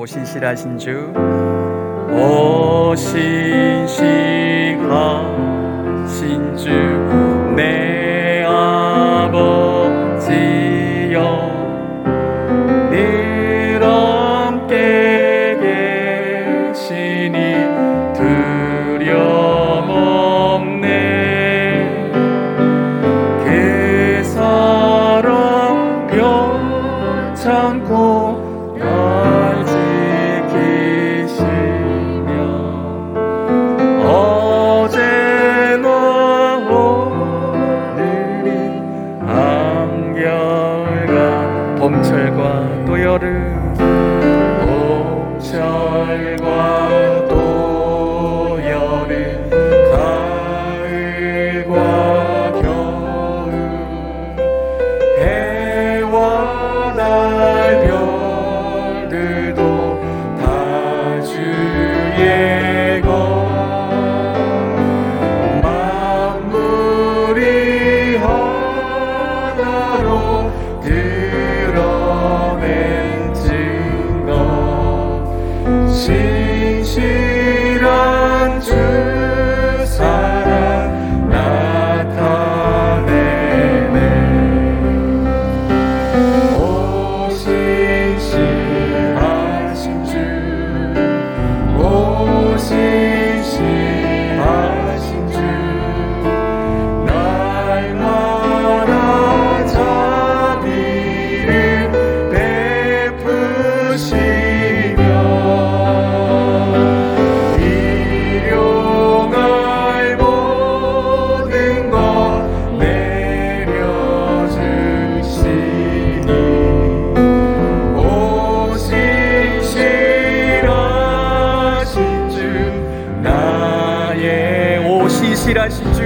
오 신실하신 주, 오 신실하신 주, 죄를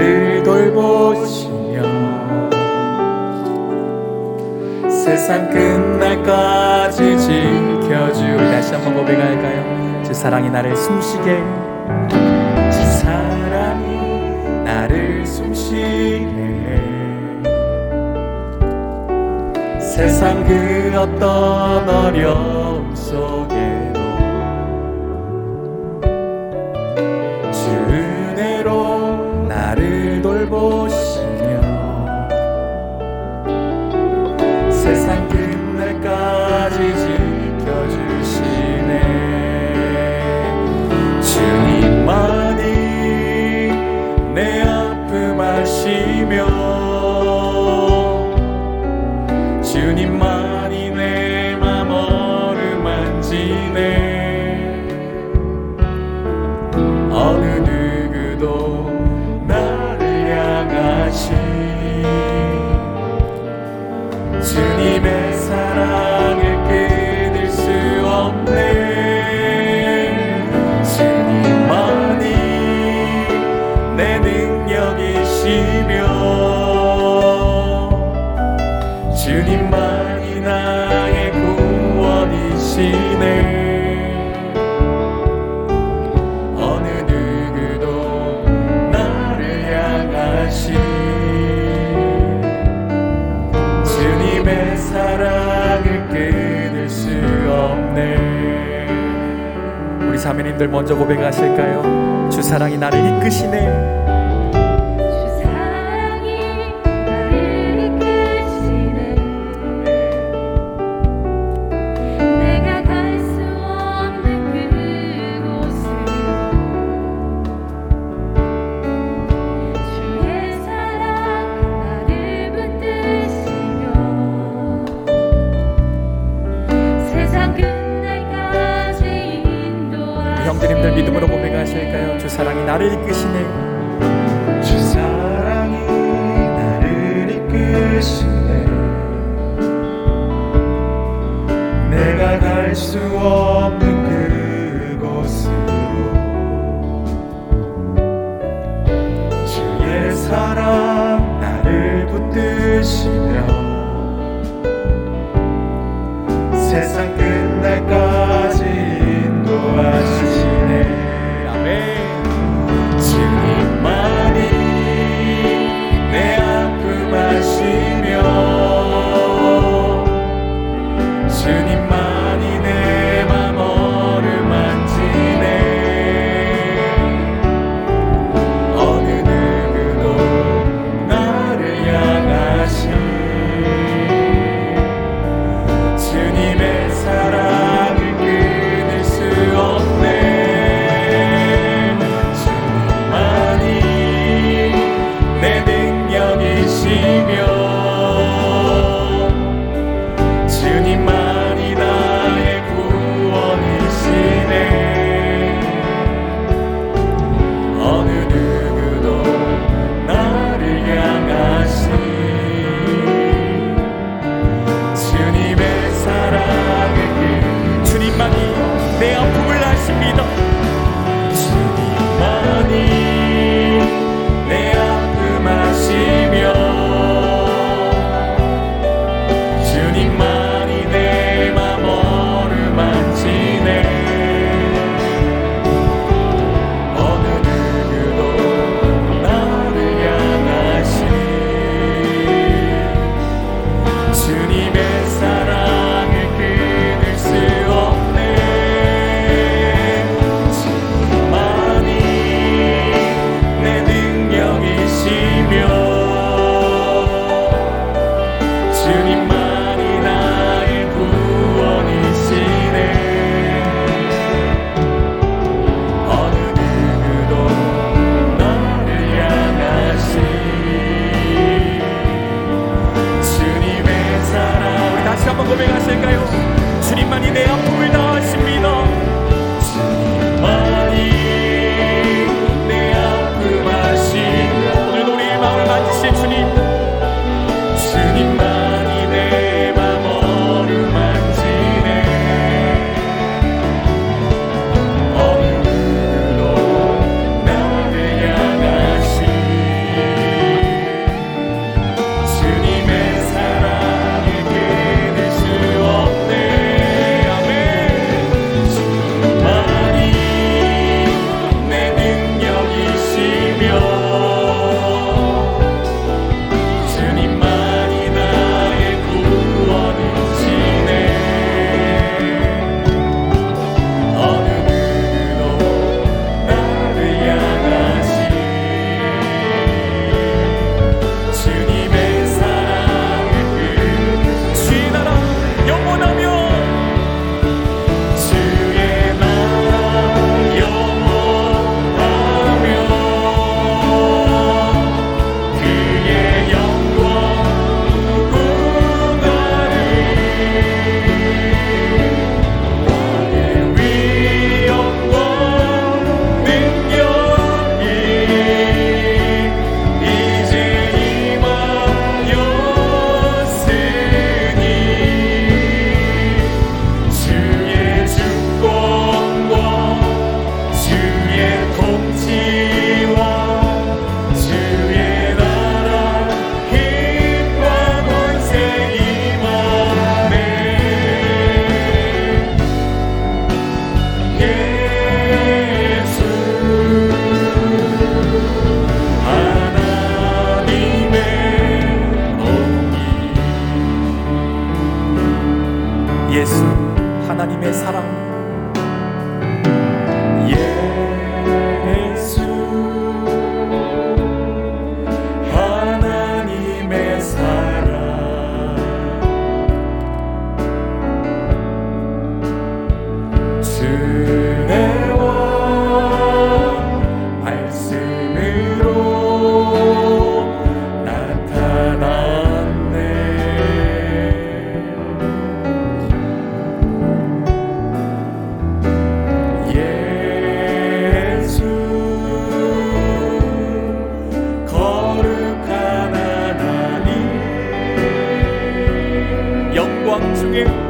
나를 돌보시며 세상 끝날까지 지켜주 다시 한번 고백할까요? 제 사랑이 나를 숨쉬게 제 사랑이 나를 숨쉬게 세상 그 어떤 어려움 Cristo. 하나님들 먼저 고백하실까요? 주 사랑이 나를 이끄시네. Hare again.